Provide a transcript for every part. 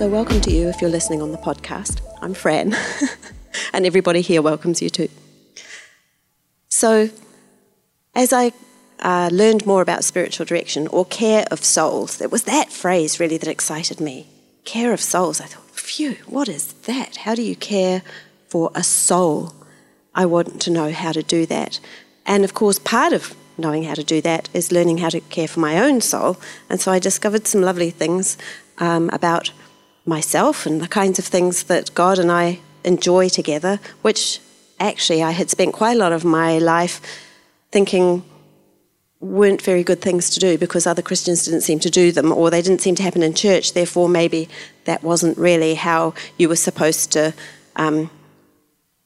So, welcome to you if you're listening on the podcast. I'm Fran, and everybody here welcomes you too. So, as I uh, learned more about spiritual direction or care of souls, it was that phrase really that excited me. Care of souls. I thought, phew, what is that? How do you care for a soul? I want to know how to do that. And of course, part of knowing how to do that is learning how to care for my own soul. And so I discovered some lovely things um, about myself and the kinds of things that God and I enjoy together, which actually I had spent quite a lot of my life thinking weren't very good things to do because other Christians didn't seem to do them or they didn't seem to happen in church. Therefore, maybe that wasn't really how you were supposed to um,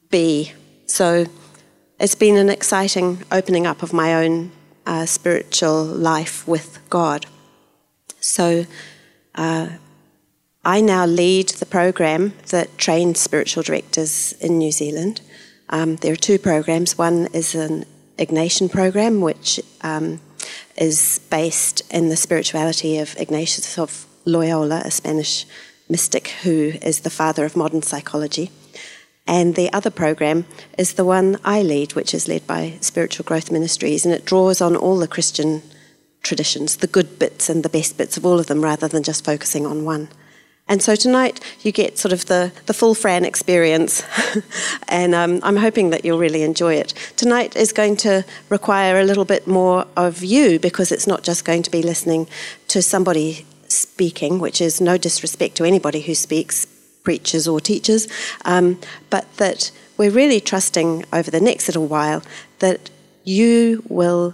be. So it's been an exciting opening up of my own uh, spiritual life with God. So, uh, I now lead the program that trains spiritual directors in New Zealand. Um, there are two programs. One is an Ignatian program, which um, is based in the spirituality of Ignatius of Loyola, a Spanish mystic who is the father of modern psychology. And the other program is the one I lead, which is led by Spiritual Growth Ministries, and it draws on all the Christian traditions, the good bits and the best bits of all of them, rather than just focusing on one. And so tonight you get sort of the, the full Fran experience, and um, I'm hoping that you'll really enjoy it. Tonight is going to require a little bit more of you because it's not just going to be listening to somebody speaking, which is no disrespect to anybody who speaks, preachers or teachers, um, but that we're really trusting over the next little while that you will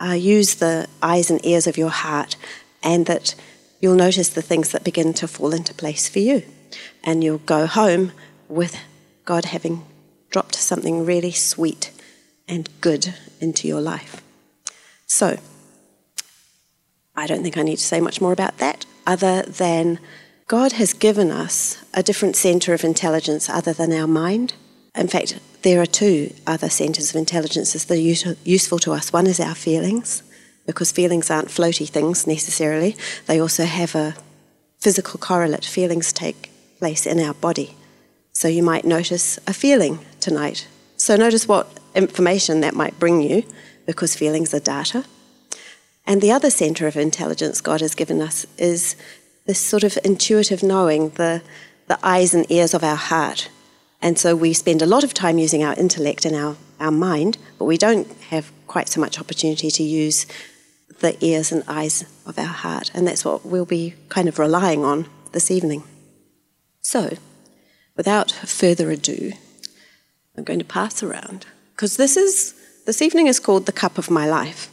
uh, use the eyes and ears of your heart and that you'll notice the things that begin to fall into place for you. And you'll go home with God having dropped something really sweet and good into your life. So, I don't think I need to say much more about that, other than God has given us a different centre of intelligence other than our mind. In fact, there are two other centres of intelligence that are useful to us. One is our feelings, because feelings aren't floaty things necessarily. They also have a physical correlate. Feelings take place in our body. So you might notice a feeling tonight. So notice what information that might bring you, because feelings are data. And the other centre of intelligence God has given us is this sort of intuitive knowing, the, the eyes and ears of our heart. And so we spend a lot of time using our intellect and our, our mind, but we don't have quite so much opportunity to use the ears and eyes of our heart. And that's what we'll be kind of relying on this evening. So, without further ado, I'm going to pass around because this is this evening is called the cup of my life.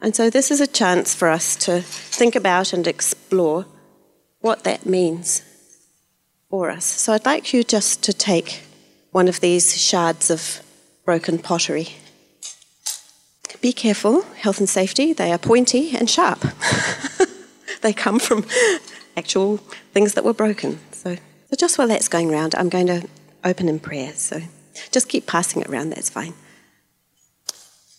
And so this is a chance for us to think about and explore what that means for us. So I'd like you just to take one of these shards of broken pottery be careful, health and safety, they are pointy and sharp. they come from actual things that were broken. So, so just while that's going around, I'm going to open in prayer. So just keep passing it around, that's fine.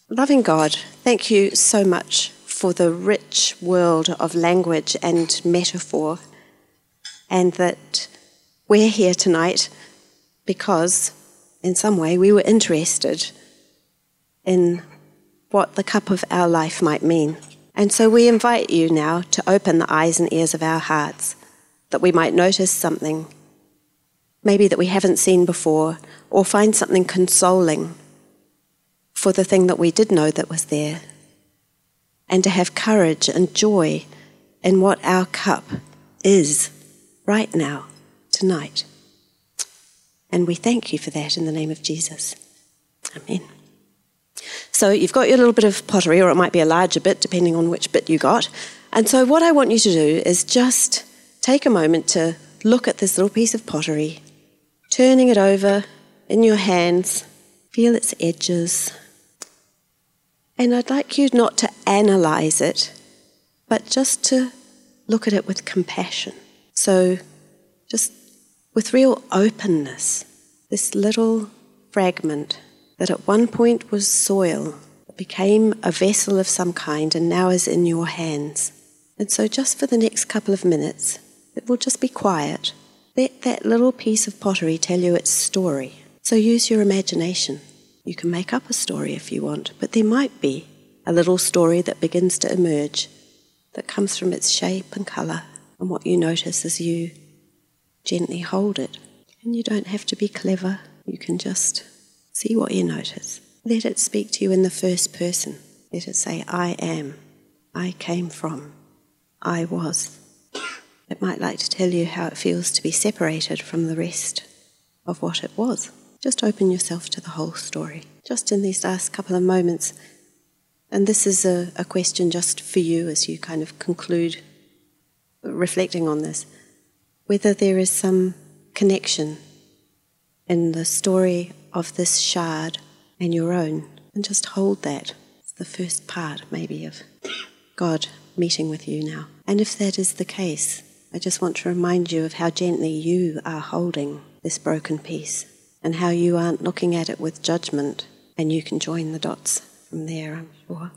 Loving God, thank you so much for the rich world of language and metaphor, and that we're here tonight because, in some way, we were interested in what the cup of our life might mean. And so we invite you now to open the eyes and ears of our hearts that we might notice something, maybe that we haven't seen before, or find something consoling for the thing that we did know that was there, and to have courage and joy in what our cup is right now, tonight. And we thank you for that in the name of Jesus. Amen. So you've got your little bit of pottery, or it might be a larger bit, depending on which bit you got. And so, what I want you to do is just take a moment to look at this little piece of pottery, turning it over in your hands, feel its edges. And I'd like you not to analyze it, but just to look at it with compassion. So, just with real openness, this little fragment that at one point was soil became a vessel of some kind and now is in your hands. And so, just for the next couple of minutes, it will just be quiet. Let that little piece of pottery tell you its story. So, use your imagination. You can make up a story if you want, but there might be a little story that begins to emerge that comes from its shape and colour and what you notice as you gently hold it. And you don't have to be clever, you can just see what you notice. Let it speak to you in the first person. Let it say, I am, I came from, I was. It might like to tell you how it feels to be separated from the rest of what it was. Just open yourself to the whole story. Just in these last couple of moments, and this is a, a question just for you as you kind of conclude reflecting on this whether there is some connection in the story of this shard and your own, and just hold that. It's the first part, maybe, of God meeting with you now. And if that is the case, I just want to remind you of how gently you are holding this broken piece and how you aren't looking at it with judgment, and you can join the dots from there, I'm sure.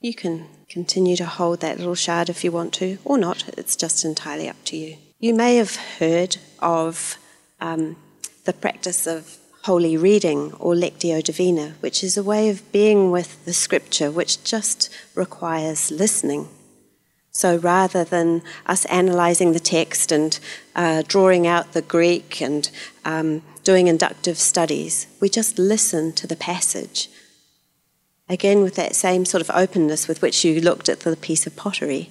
You can continue to hold that little shard if you want to, or not. It's just entirely up to you. You may have heard of um, the practice of holy reading or lectio divina, which is a way of being with the scripture which just requires listening. So rather than us analysing the text and uh, drawing out the Greek and um, doing inductive studies, we just listen to the passage Again, with that same sort of openness with which you looked at the piece of pottery.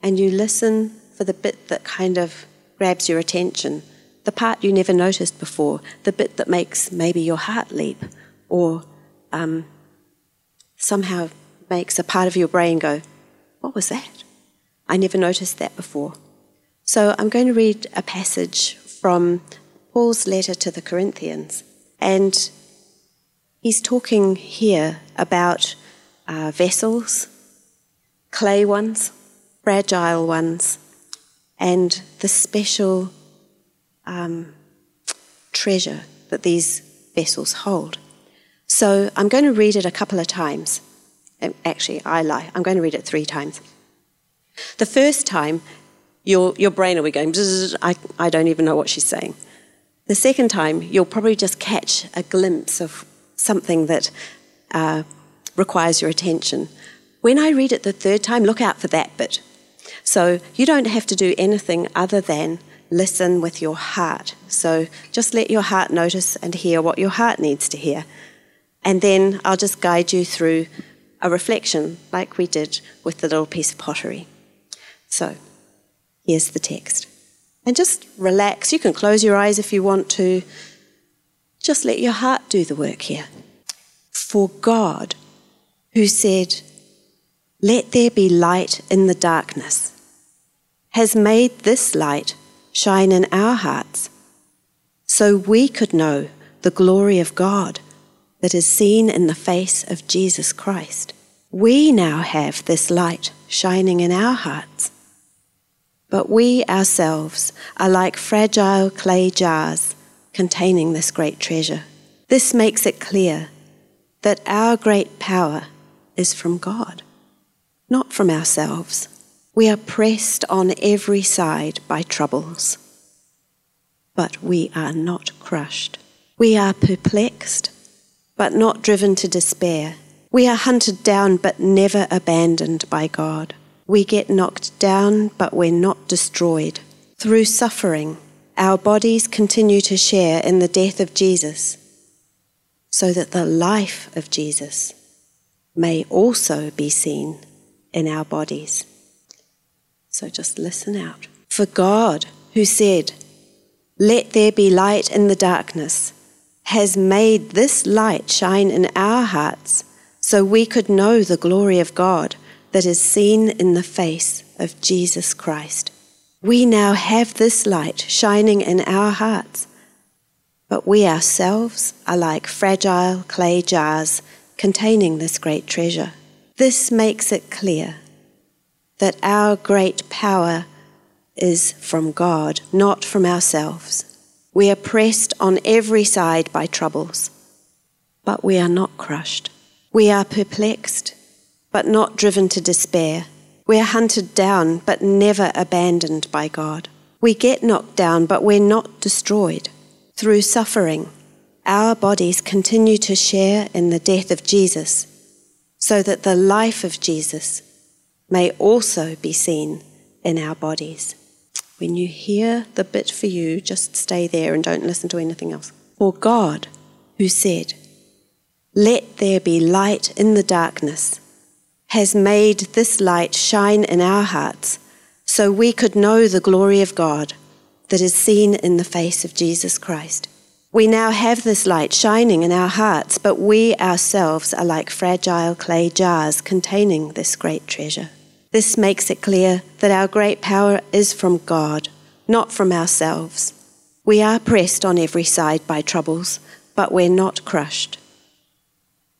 And you listen for the bit that kind of grabs your attention, the part you never noticed before, the bit that makes maybe your heart leap, or um, somehow makes a part of your brain go, What was that? I never noticed that before. So I'm going to read a passage from Paul's letter to the Corinthians. And He's talking here about uh, vessels, clay ones, fragile ones, and the special um, treasure that these vessels hold. So I'm going to read it a couple of times. Actually, I lie. I'm going to read it three times. The first time, your, your brain will be going, I, I don't even know what she's saying. The second time, you'll probably just catch a glimpse of something that uh, requires your attention. When I read it the third time, look out for that bit. So you don't have to do anything other than listen with your heart. So just let your heart notice and hear what your heart needs to hear. And then I'll just guide you through a reflection like we did with the little piece of pottery. So here's the text. And just relax. You can close your eyes if you want to. Just let your heart do the work here. For God, who said, Let there be light in the darkness, has made this light shine in our hearts so we could know the glory of God that is seen in the face of Jesus Christ. We now have this light shining in our hearts. But we ourselves are like fragile clay jars containing this great treasure. This makes it clear that our great power is from God, not from ourselves. We are pressed on every side by troubles, but we are not crushed. We are perplexed, but not driven to despair. We are hunted down, but never abandoned by God. We get knocked down, but we're not destroyed. Through suffering, our bodies continue to share in the death of Jesus, so that the life of Jesus may also be seen in our bodies. So just listen out. For God, who said, Let there be light in the darkness, has made this light shine in our hearts so we could know the glory of God that is seen in the face of Jesus Christ. We now have this light shining in our hearts, but we ourselves are like fragile clay jars containing this great treasure. This makes it clear that our great power is from God, not from ourselves. We are pressed on every side by troubles, but we are not crushed. We are perplexed, but not driven to despair. We are hunted down, but never abandoned by God. We get knocked down, but we're not destroyed. Through suffering, our bodies continue to share in the death of Jesus, so that the life of Jesus may also be seen in our bodies. When you hear the bit for you, just stay there and don't listen to anything else. For God, who said, Let there be light in the darkness, has made this light shine in our hearts so we could know the glory of God that is seen in the face of Jesus Christ. We now have this light shining in our hearts, but we ourselves are like fragile clay jars containing this great treasure. This makes it clear that our great power is from God, not from ourselves. We are pressed on every side by troubles, but we're not crushed.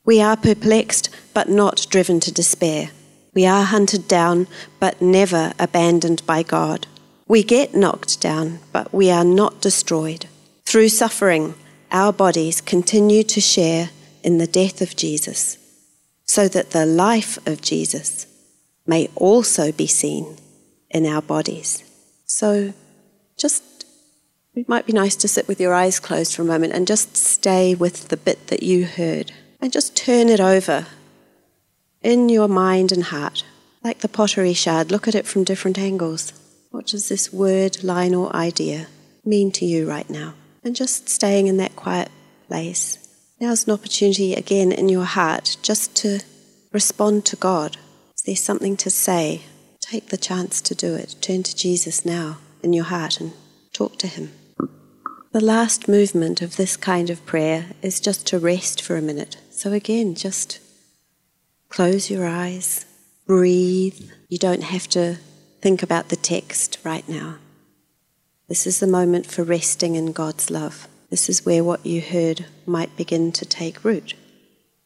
We are perplexed, but not driven to despair. We are hunted down, but never abandoned by God. We get knocked down, but we are not destroyed. Through suffering, our bodies continue to share in the death of Jesus, so that the life of Jesus may also be seen in our bodies. So just, it might be nice to sit with your eyes closed for a moment and just stay with the bit that you heard and just turn it over in your mind and heart. Like the pottery shard, look at it from different angles. What does this word, line, or idea mean to you right now? And just staying in that quiet place. Now's an opportunity again in your heart just to respond to God there's something to say, take the chance to do it. Turn to Jesus now in your heart and talk to Him. The last movement of this kind of prayer is just to rest for a minute. So, again, just close your eyes, breathe. You don't have to think about the text right now. This is the moment for resting in God's love. This is where what you heard might begin to take root.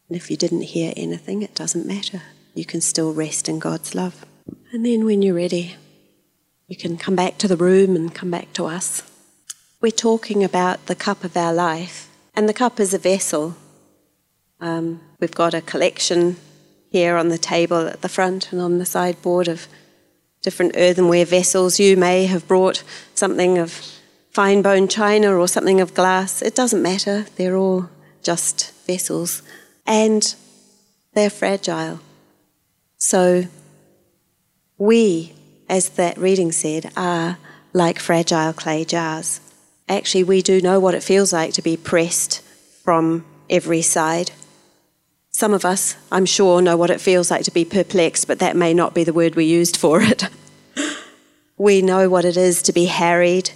And if you didn't hear anything, it doesn't matter you can still rest in God's love. And then when you're ready, you can come back to the room and come back to us. We're talking about the cup of our life, and the cup is a vessel. Um, we've got a collection here on the table at the front and on the sideboard of different earthenware vessels. You may have brought something of fine bone china or something of glass. It doesn't matter, they're all just vessels. And they're fragile. So we, as that reading said, are like fragile clay jars. Actually, we do know what it feels like to be pressed from every side. Some of us, I'm sure, know what it feels like to be perplexed, but that may not be the word we used for it. we know what it is to be harried,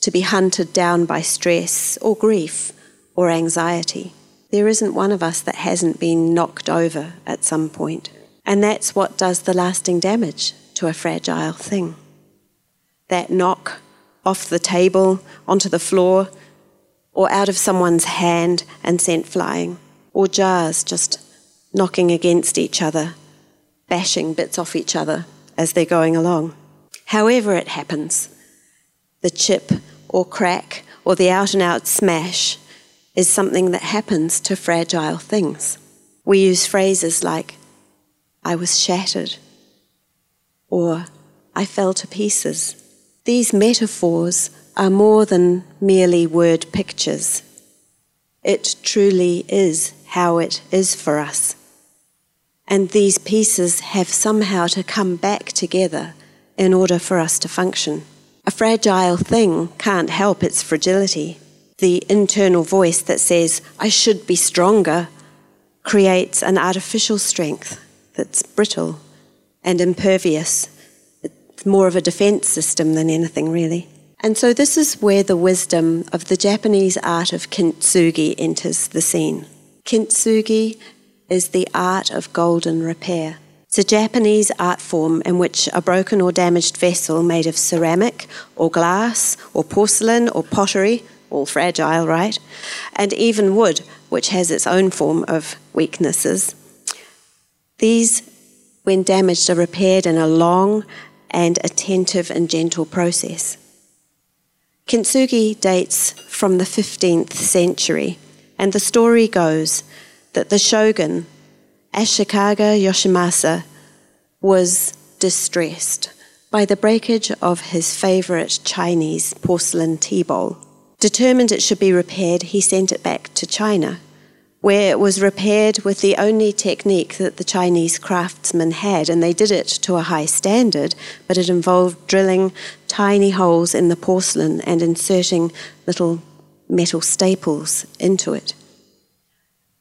to be hunted down by stress or grief or anxiety. There isn't one of us that hasn't been knocked over at some point. And that's what does the lasting damage to a fragile thing. That knock off the table onto the floor, or out of someone's hand and sent flying, or jars just knocking against each other, bashing bits off each other as they're going along. However, it happens, the chip or crack or the out and out smash is something that happens to fragile things. We use phrases like, I was shattered, or I fell to pieces. These metaphors are more than merely word pictures. It truly is how it is for us. And these pieces have somehow to come back together in order for us to function. A fragile thing can't help its fragility. The internal voice that says, I should be stronger, creates an artificial strength that's brittle and impervious. It's more of a defense system than anything, really. And so, this is where the wisdom of the Japanese art of kintsugi enters the scene. Kintsugi is the art of golden repair. It's a Japanese art form in which a broken or damaged vessel made of ceramic or glass or porcelain or pottery, all fragile, right? And even wood, which has its own form of weaknesses. These, when damaged, are repaired in a long and attentive and gentle process. Kintsugi dates from the 15th century, and the story goes that the shogun, Ashikaga Yoshimasa, was distressed by the breakage of his favourite Chinese porcelain tea bowl. Determined it should be repaired, he sent it back to China where it was repaired with the only technique that the Chinese craftsmen had, and they did it to a high standard, but it involved drilling tiny holes in the porcelain and inserting little metal staples into it.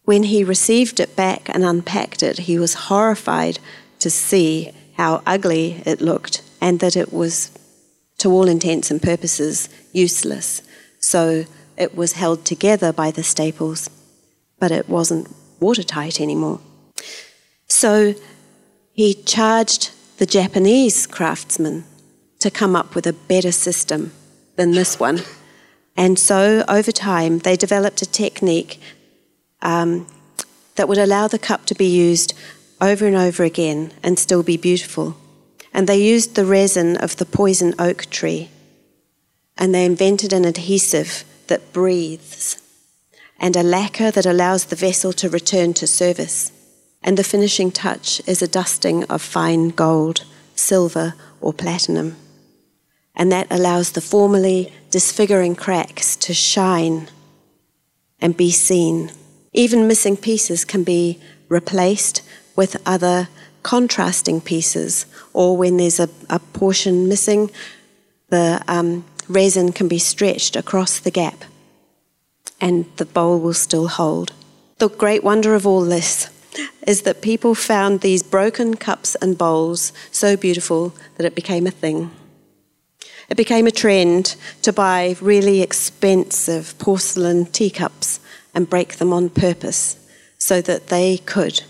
When he received it back and unpacked it, he was horrified to see how ugly it looked and that it was, to all intents and purposes, useless. So it was held together by the staples but it wasn't watertight anymore. So he charged the Japanese craftsmen to come up with a better system than this one. And so over time, they developed a technique um, that would allow the cup to be used over and over again and still be beautiful. And they used the resin of the poison oak tree. And they invented an adhesive that breathes and a lacquer that allows the vessel to return to service. And the finishing touch is a dusting of fine gold, silver, or platinum. And that allows the formerly disfiguring cracks to shine and be seen. Even missing pieces can be replaced with other contrasting pieces, or when there's a, a portion missing, the um, resin can be stretched across the gap and the bowl will still hold. The great wonder of all this is that people found these broken cups and bowls so beautiful that it became a thing. It became a trend to buy really expensive porcelain teacups and break them on purpose so that they could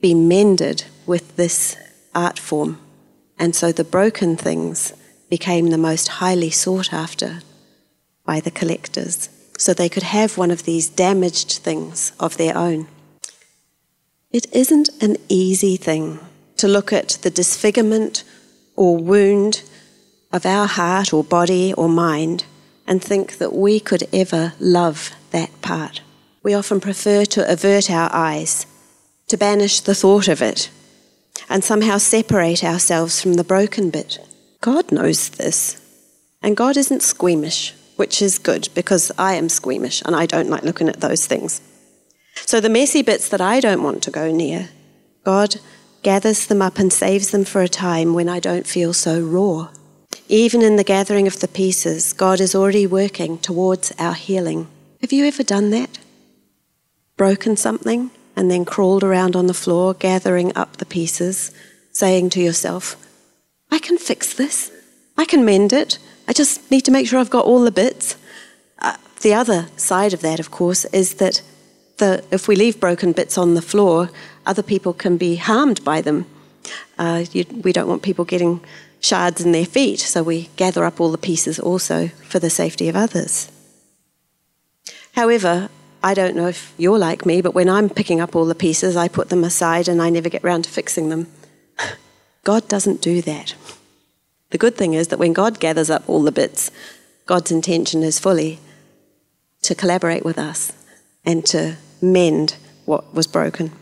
be mended with this art form. And so the broken things became the most highly sought after by the collectors so they could have one of these damaged things of their own. It isn't an easy thing to look at the disfigurement or wound of our heart or body or mind and think that we could ever love that part. We often prefer to avert our eyes, to banish the thought of it, and somehow separate ourselves from the broken bit. God knows this, and God isn't squeamish which is good because I am squeamish and I don't like looking at those things. So the messy bits that I don't want to go near, God gathers them up and saves them for a time when I don't feel so raw. Even in the gathering of the pieces, God is already working towards our healing. Have you ever done that? Broken something and then crawled around on the floor, gathering up the pieces, saying to yourself, I can fix this. I can mend it. I just need to make sure I've got all the bits. Uh, the other side of that, of course, is that the, if we leave broken bits on the floor, other people can be harmed by them. Uh, you, we don't want people getting shards in their feet, so we gather up all the pieces also for the safety of others. However, I don't know if you're like me, but when I'm picking up all the pieces, I put them aside and I never get round to fixing them. God doesn't do that. The good thing is that when God gathers up all the bits, God's intention is fully to collaborate with us and to mend what was broken.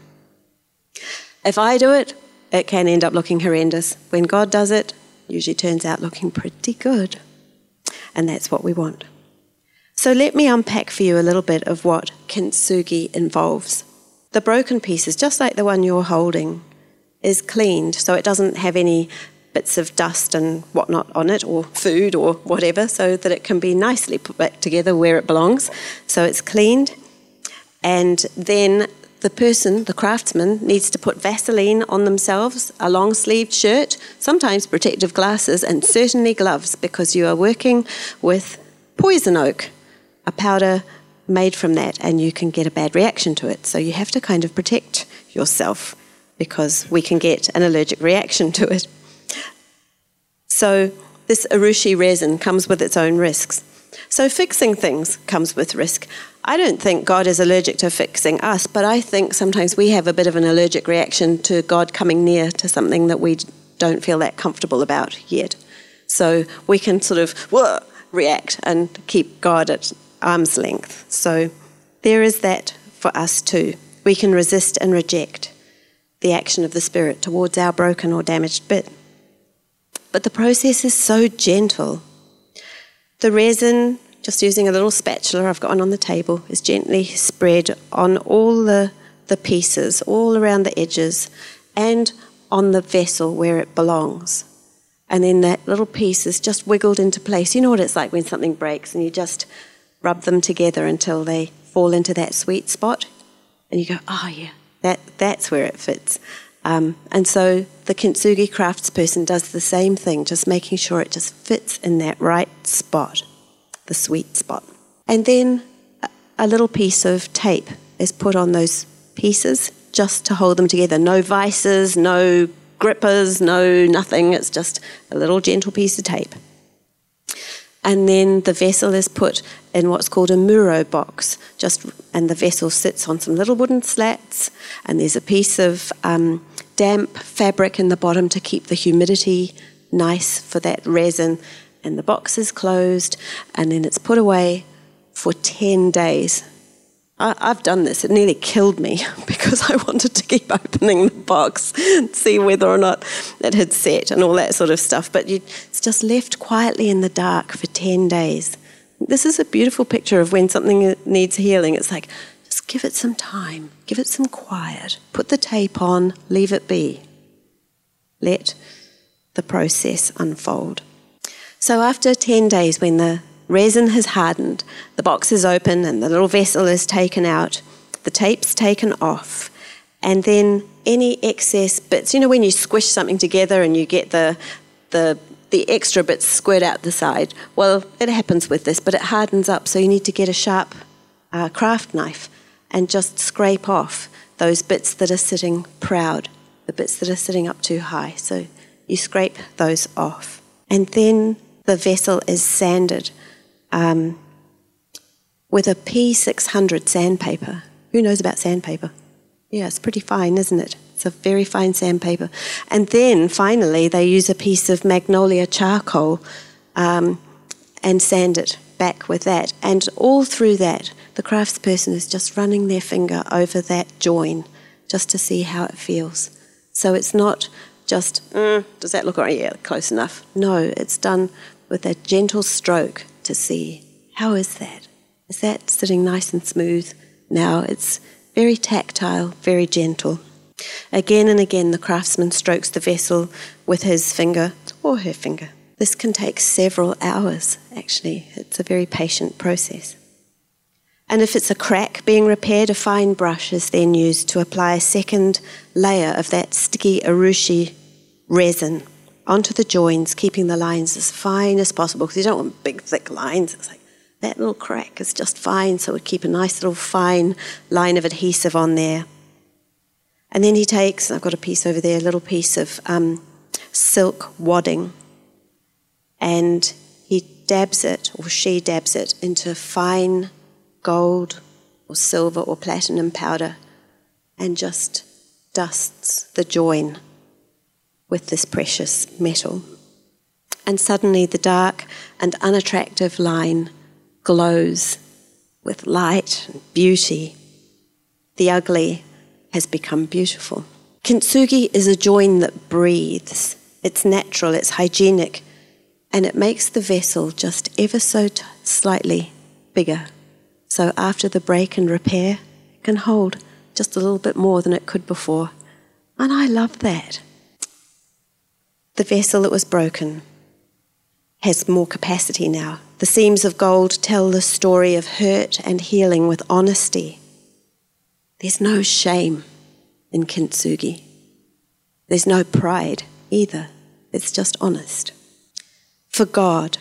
If I do it, it can end up looking horrendous. When God does it, it usually turns out looking pretty good. And that's what we want. So let me unpack for you a little bit of what kintsugi involves. The broken pieces, just like the one you're holding, is cleaned so it doesn't have any bits of dust and whatnot on it, or food or whatever, so that it can be nicely put back together where it belongs. So it's cleaned. And then the person, the craftsman, needs to put Vaseline on themselves, a long sleeved shirt, sometimes protective glasses, and certainly gloves because you are working with poison oak, a powder made from that, and you can get a bad reaction to it. So you have to kind of protect yourself because we can get an allergic reaction to it. So, this urushi resin comes with its own risks. So, fixing things comes with risk. I don't think God is allergic to fixing us, but I think sometimes we have a bit of an allergic reaction to God coming near to something that we don't feel that comfortable about yet. So, we can sort of whoa, react and keep God at arm's length. So, there is that for us too. We can resist and reject the action of the Spirit towards our broken or damaged bit. But the process is so gentle. The resin, just using a little spatula I've got one on the table, is gently spread on all the, the pieces, all around the edges, and on the vessel where it belongs. And then that little piece is just wiggled into place. You know what it's like when something breaks and you just rub them together until they fall into that sweet spot? And you go, oh, yeah, that, that's where it fits. Um, and so the kintsugi craftsperson does the same thing, just making sure it just fits in that right spot, the sweet spot. And then a, little piece of tape is put on those pieces just to hold them together. No vices, no grippers, no nothing. It's just a little gentle piece of tape. And then the vessel is put in what's called a muro box, just and the vessel sits on some little wooden slats, and there's a piece of um, damp fabric in the bottom to keep the humidity nice for that resin. And the box is closed, and then it's put away for 10 days I, have done this. It nearly killed me because I wanted to keep opening the box and see whether or not it had set and all that sort of stuff. But you, it's just left quietly in the dark for 10 days. This is a beautiful picture of when something needs healing. It's like, give it some time, give it some quiet, put the tape on, leave it be. Let the process unfold. So after 10 days, when the resin has hardened, the box is open, and the little vessel is taken out, the tape's taken off, and then any excess bits, you know, when you squish something together and you get the, the, the extra bits squirt out the side, well, it happens with this, but it hardens up, so you need to get a sharp uh, craft knife and just scrape off those bits that are sitting proud, the bits that are sitting up too high. So you scrape those off. And then the vessel is sanded um, with a P600 sandpaper. Who knows about sandpaper? Yeah, it's pretty fine, isn't it? It's a very fine sandpaper. And then finally, they use a piece of magnolia charcoal um, and sand it back with that. And all through that, the craftsperson is just running their finger over that join just to see how it feels. So it's not just, mm, does that look right? Yeah, close enough. No, it's done with a gentle stroke to see how is that? Is that sitting nice and smooth? Now it's very tactile, very gentle. Again and again, the craftsman strokes the vessel with his finger or her finger. This can take several hours, actually. It's a very patient process. And if it's a crack being repaired, a fine brush is then used to apply a second layer of that sticky urushi resin onto the joins, keeping the lines as fine as possible because you don't want big, thick lines. It's like that little crack is just fine, so we keep a nice little fine line of adhesive on there. And then he takes, I've got a piece over there, a little piece of um, silk wadding, and he dabs it, or she dabs it, into fine gold or silver or platinum powder and just dusts the join with this precious metal. And suddenly the dark and unattractive line glows with light and beauty. The ugly has become beautiful. Kintsugi is a join that breathes. It's natural, it's hygienic, and it makes the vessel just ever so t- slightly bigger. So after the break and repair, it can hold just a little bit more than it could before. And I love that. The vessel that was broken has more capacity now. The seams of gold tell the story of hurt and healing with honesty. There's no shame in kintsugi. There's no pride either. It's just honest. For God,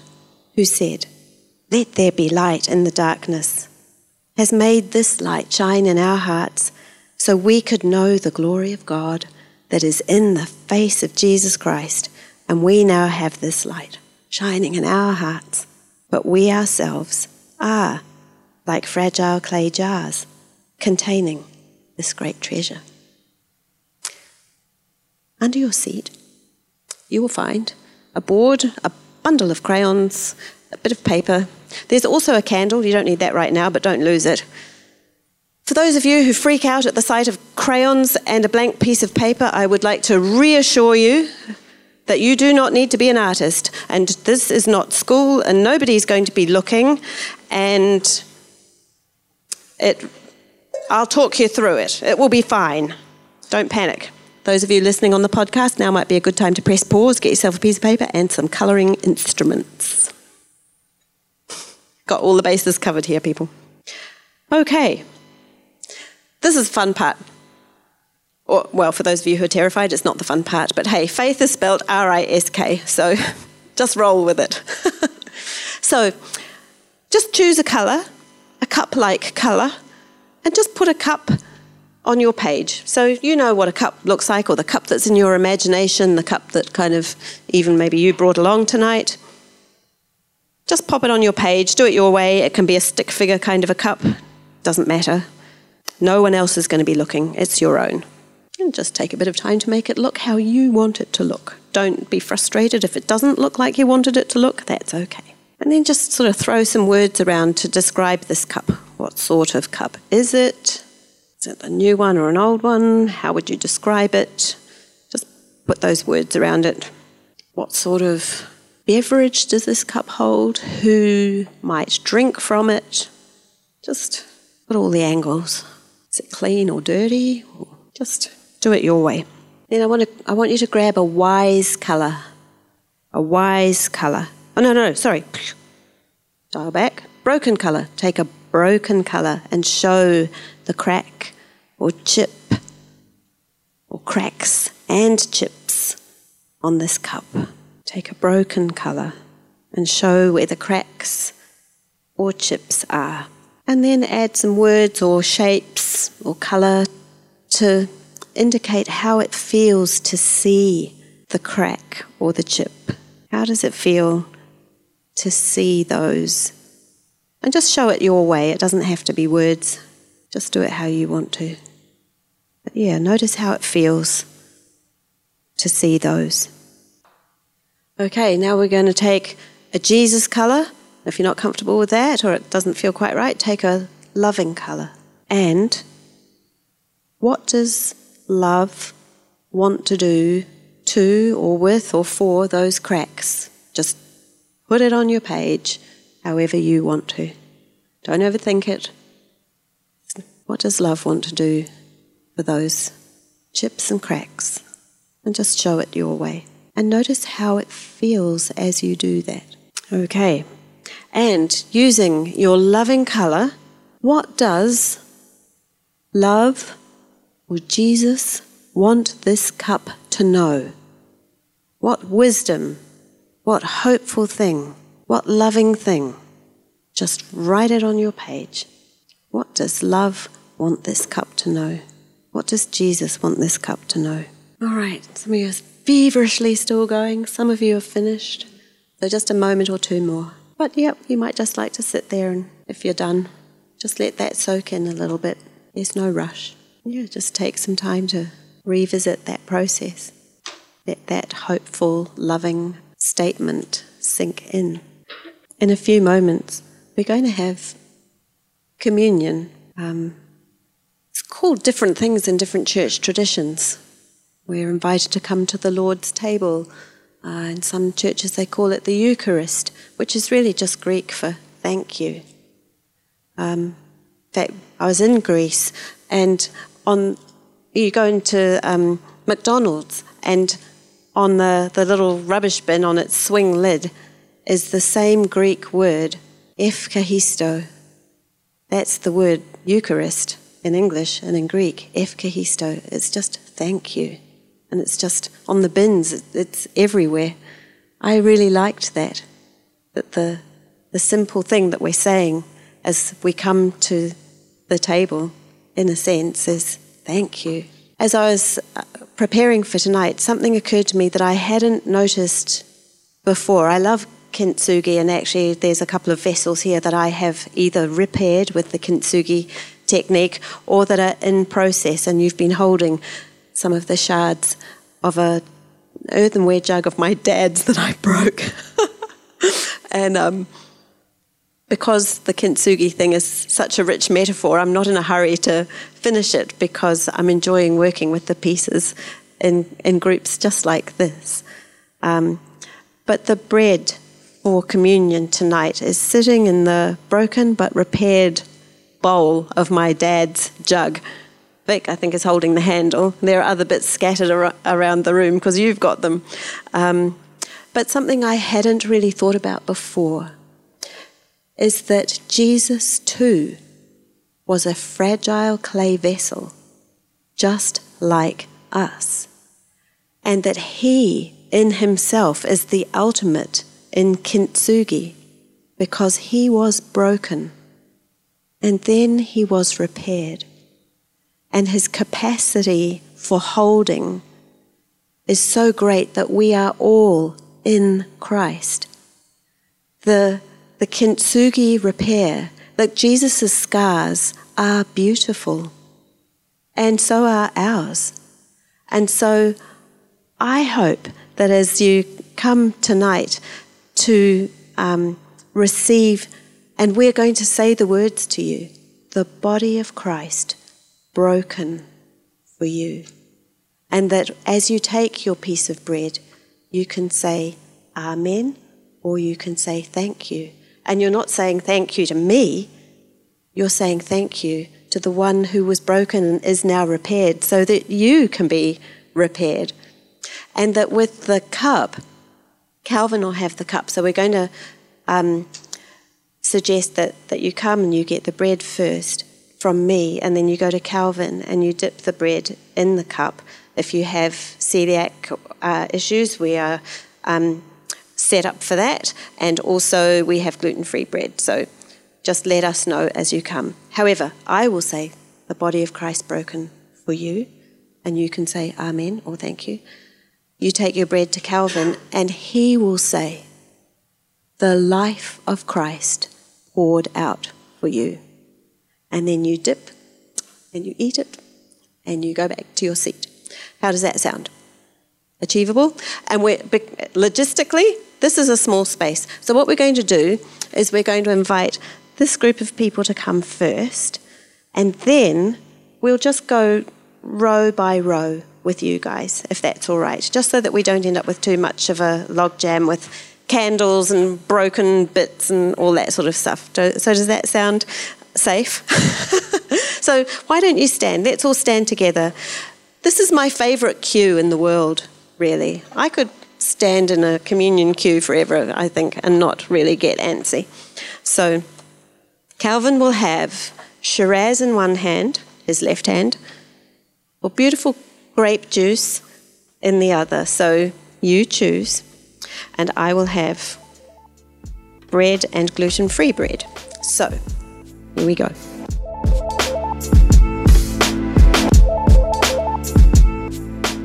who said, Let there be light in the darkness, has made this light shine in our hearts so we could know the glory of God that is in the face of Jesus Christ, and we now have this light shining in our hearts. But we ourselves are like fragile clay jars containing this great treasure. Under your seat, you will find a board, a bundle of crayons, a bit of paper. There's also a candle. You don't need that right now, but don't lose it. For those of you who freak out at the sight of crayons and a blank piece of paper, I would like to reassure you that you do not need to be an artist, and this is not school, and nobody's going to be looking, and it, I'll talk you through it. It will be fine. Don't panic. Those of you listening on the podcast, now might be a good time to press pause, get yourself a piece of paper and some colouring instruments. Got all the bases covered here, people. Okay, this is fun part. Or, well, for those of you who are terrified, it's not the fun part, but hey, faith is spelled R I S K, so just roll with it. so just choose a colour, a cup like colour, and just put a cup on your page. So you know what a cup looks like, or the cup that's in your imagination, the cup that kind of even maybe you brought along tonight. Just pop it on your page, do it your way. It can be a stick figure kind of a cup, doesn't matter. No one else is going to be looking, it's your own. And just take a bit of time to make it look how you want it to look. Don't be frustrated if it doesn't look like you wanted it to look, that's okay. And then just sort of throw some words around to describe this cup. What sort of cup is it? Is it a new one or an old one? How would you describe it? Just put those words around it. What sort of beverage does this cup hold? Who might drink from it? Just put all the angles. Is it clean or dirty? Just do it your way. Then I want, to, I want you to grab a wise colour. A wise colour. Oh, no, no, sorry. Dial back. Broken colour. Take a broken colour and show the crack or chip or cracks and chips on this cup. Take a broken colour and show where the cracks or chips are. And then add some words or shapes or colour to indicate how it feels to see the crack or the chip. How does it feel to see those and just show it your way. It doesn't have to be words, just do it how you want to. But yeah, notice how it feels to see those. Okay, now we're going to take a Jesus colour. If you're not comfortable with that or it doesn't feel quite right, take a loving colour. And what does love want to do to or with or for those cracks? Just put it on your page however you want to. Don't overthink it. What does love want to do for those chips and cracks? And just show it your way. And notice how it feels as you do that. Okay. And using your loving colour, what does love or Jesus want this cup to know? What wisdom, what hopeful thing what loving thing? Just write it on your page. What does love want this cup to know? What does Jesus want this cup to know? All right, some of you are feverishly still going. Some of you have finished. So just a moment or two more. But yep, you might just like to sit there and if you're done, just let that soak in a little bit. There's no rush. Yeah, just take some time to revisit that process. Let that hopeful, loving statement sink in in a few moments, we're going to have communion. Um, it's called different things in different church traditions. We're invited to come to the Lord's table. Uh, in some churches, they call it the Eucharist, which is really just Greek for thank you. Um, in fact, I was in Greece, and on you go into um, McDonald's, and on the, the little rubbish bin on its swing lid, is the same Greek word, evcharisto. That's the word Eucharist in English and in Greek, evcharisto. It's just thank you. And it's just on the bins, it's everywhere. I really liked that, that the, the simple thing that we're saying as we come to the table, in a sense, is thank you. as I was uh, preparing for tonight, something occurred to me that I hadn't noticed before. I love kintsugi, and actually, there's a couple of vessels here that I have either repaired with the kintsugi technique or that are in process, and you've been holding some of the shards of a earthenware jug of my dad's that I broke. and um, because the kintsugi thing is such a rich metaphor, I'm not in a hurry to finish it because I'm enjoying working with the pieces in, in groups just like this. Um, but the bread for communion tonight is sitting in the broken but repaired bowl of my dad's jug. Vic, I think, is holding the handle. There are other bits scattered ar- around the room because you've got them. Um, but something I hadn't really thought about before is that Jesus too was a fragile clay vessel, just like us, and that he in himself is the ultimate in kintsugi because he was broken and then he was repaired. And his capacity for holding is so great that we are all in Christ. The, the kintsugi repair, that Jesus' scars are beautiful, and so are ours. And so I hope that as you come tonight to um, receive, and we're going to say the words to you the body of Christ broken for you. And that as you take your piece of bread, you can say Amen or you can say thank you. And you're not saying thank you to me, you're saying thank you to the one who was broken and is now repaired so that you can be repaired. And that with the cup, Calvin will have the cup. So we're going to um, suggest that, that you come and you get the bread first from me, and then you go to Calvin and you dip the bread in the cup. If you have celiac uh, issues, we are um, set up for that, and also we have gluten free bread. So just let us know as you come. However, I will say, the body of Christ broken for you, and you can say Amen or thank you. You take your bread to Calvin, and he will say, the life of Christ poured out for you and then you dip and you eat it and you go back to your seat. How does that sound? Achievable? And we're, logistically, this is a small space. So, what we're going to do is we're going to invite this group of people to come first, and then we'll just go row by row with you guys, if that's all right, just so that we don't end up with too much of a logjam with candles and broken bits and all that sort of stuff. So, does that sound safe. so why don't you stand? Let's all stand together. This is my favourite queue in the world, really. I could stand in a communion queue forever, I think, and not really get antsy. So Calvin will have Shiraz in one hand, his left hand, or beautiful grape juice in the other. So you choose, and I will have bread and gluten free bread. So here we go.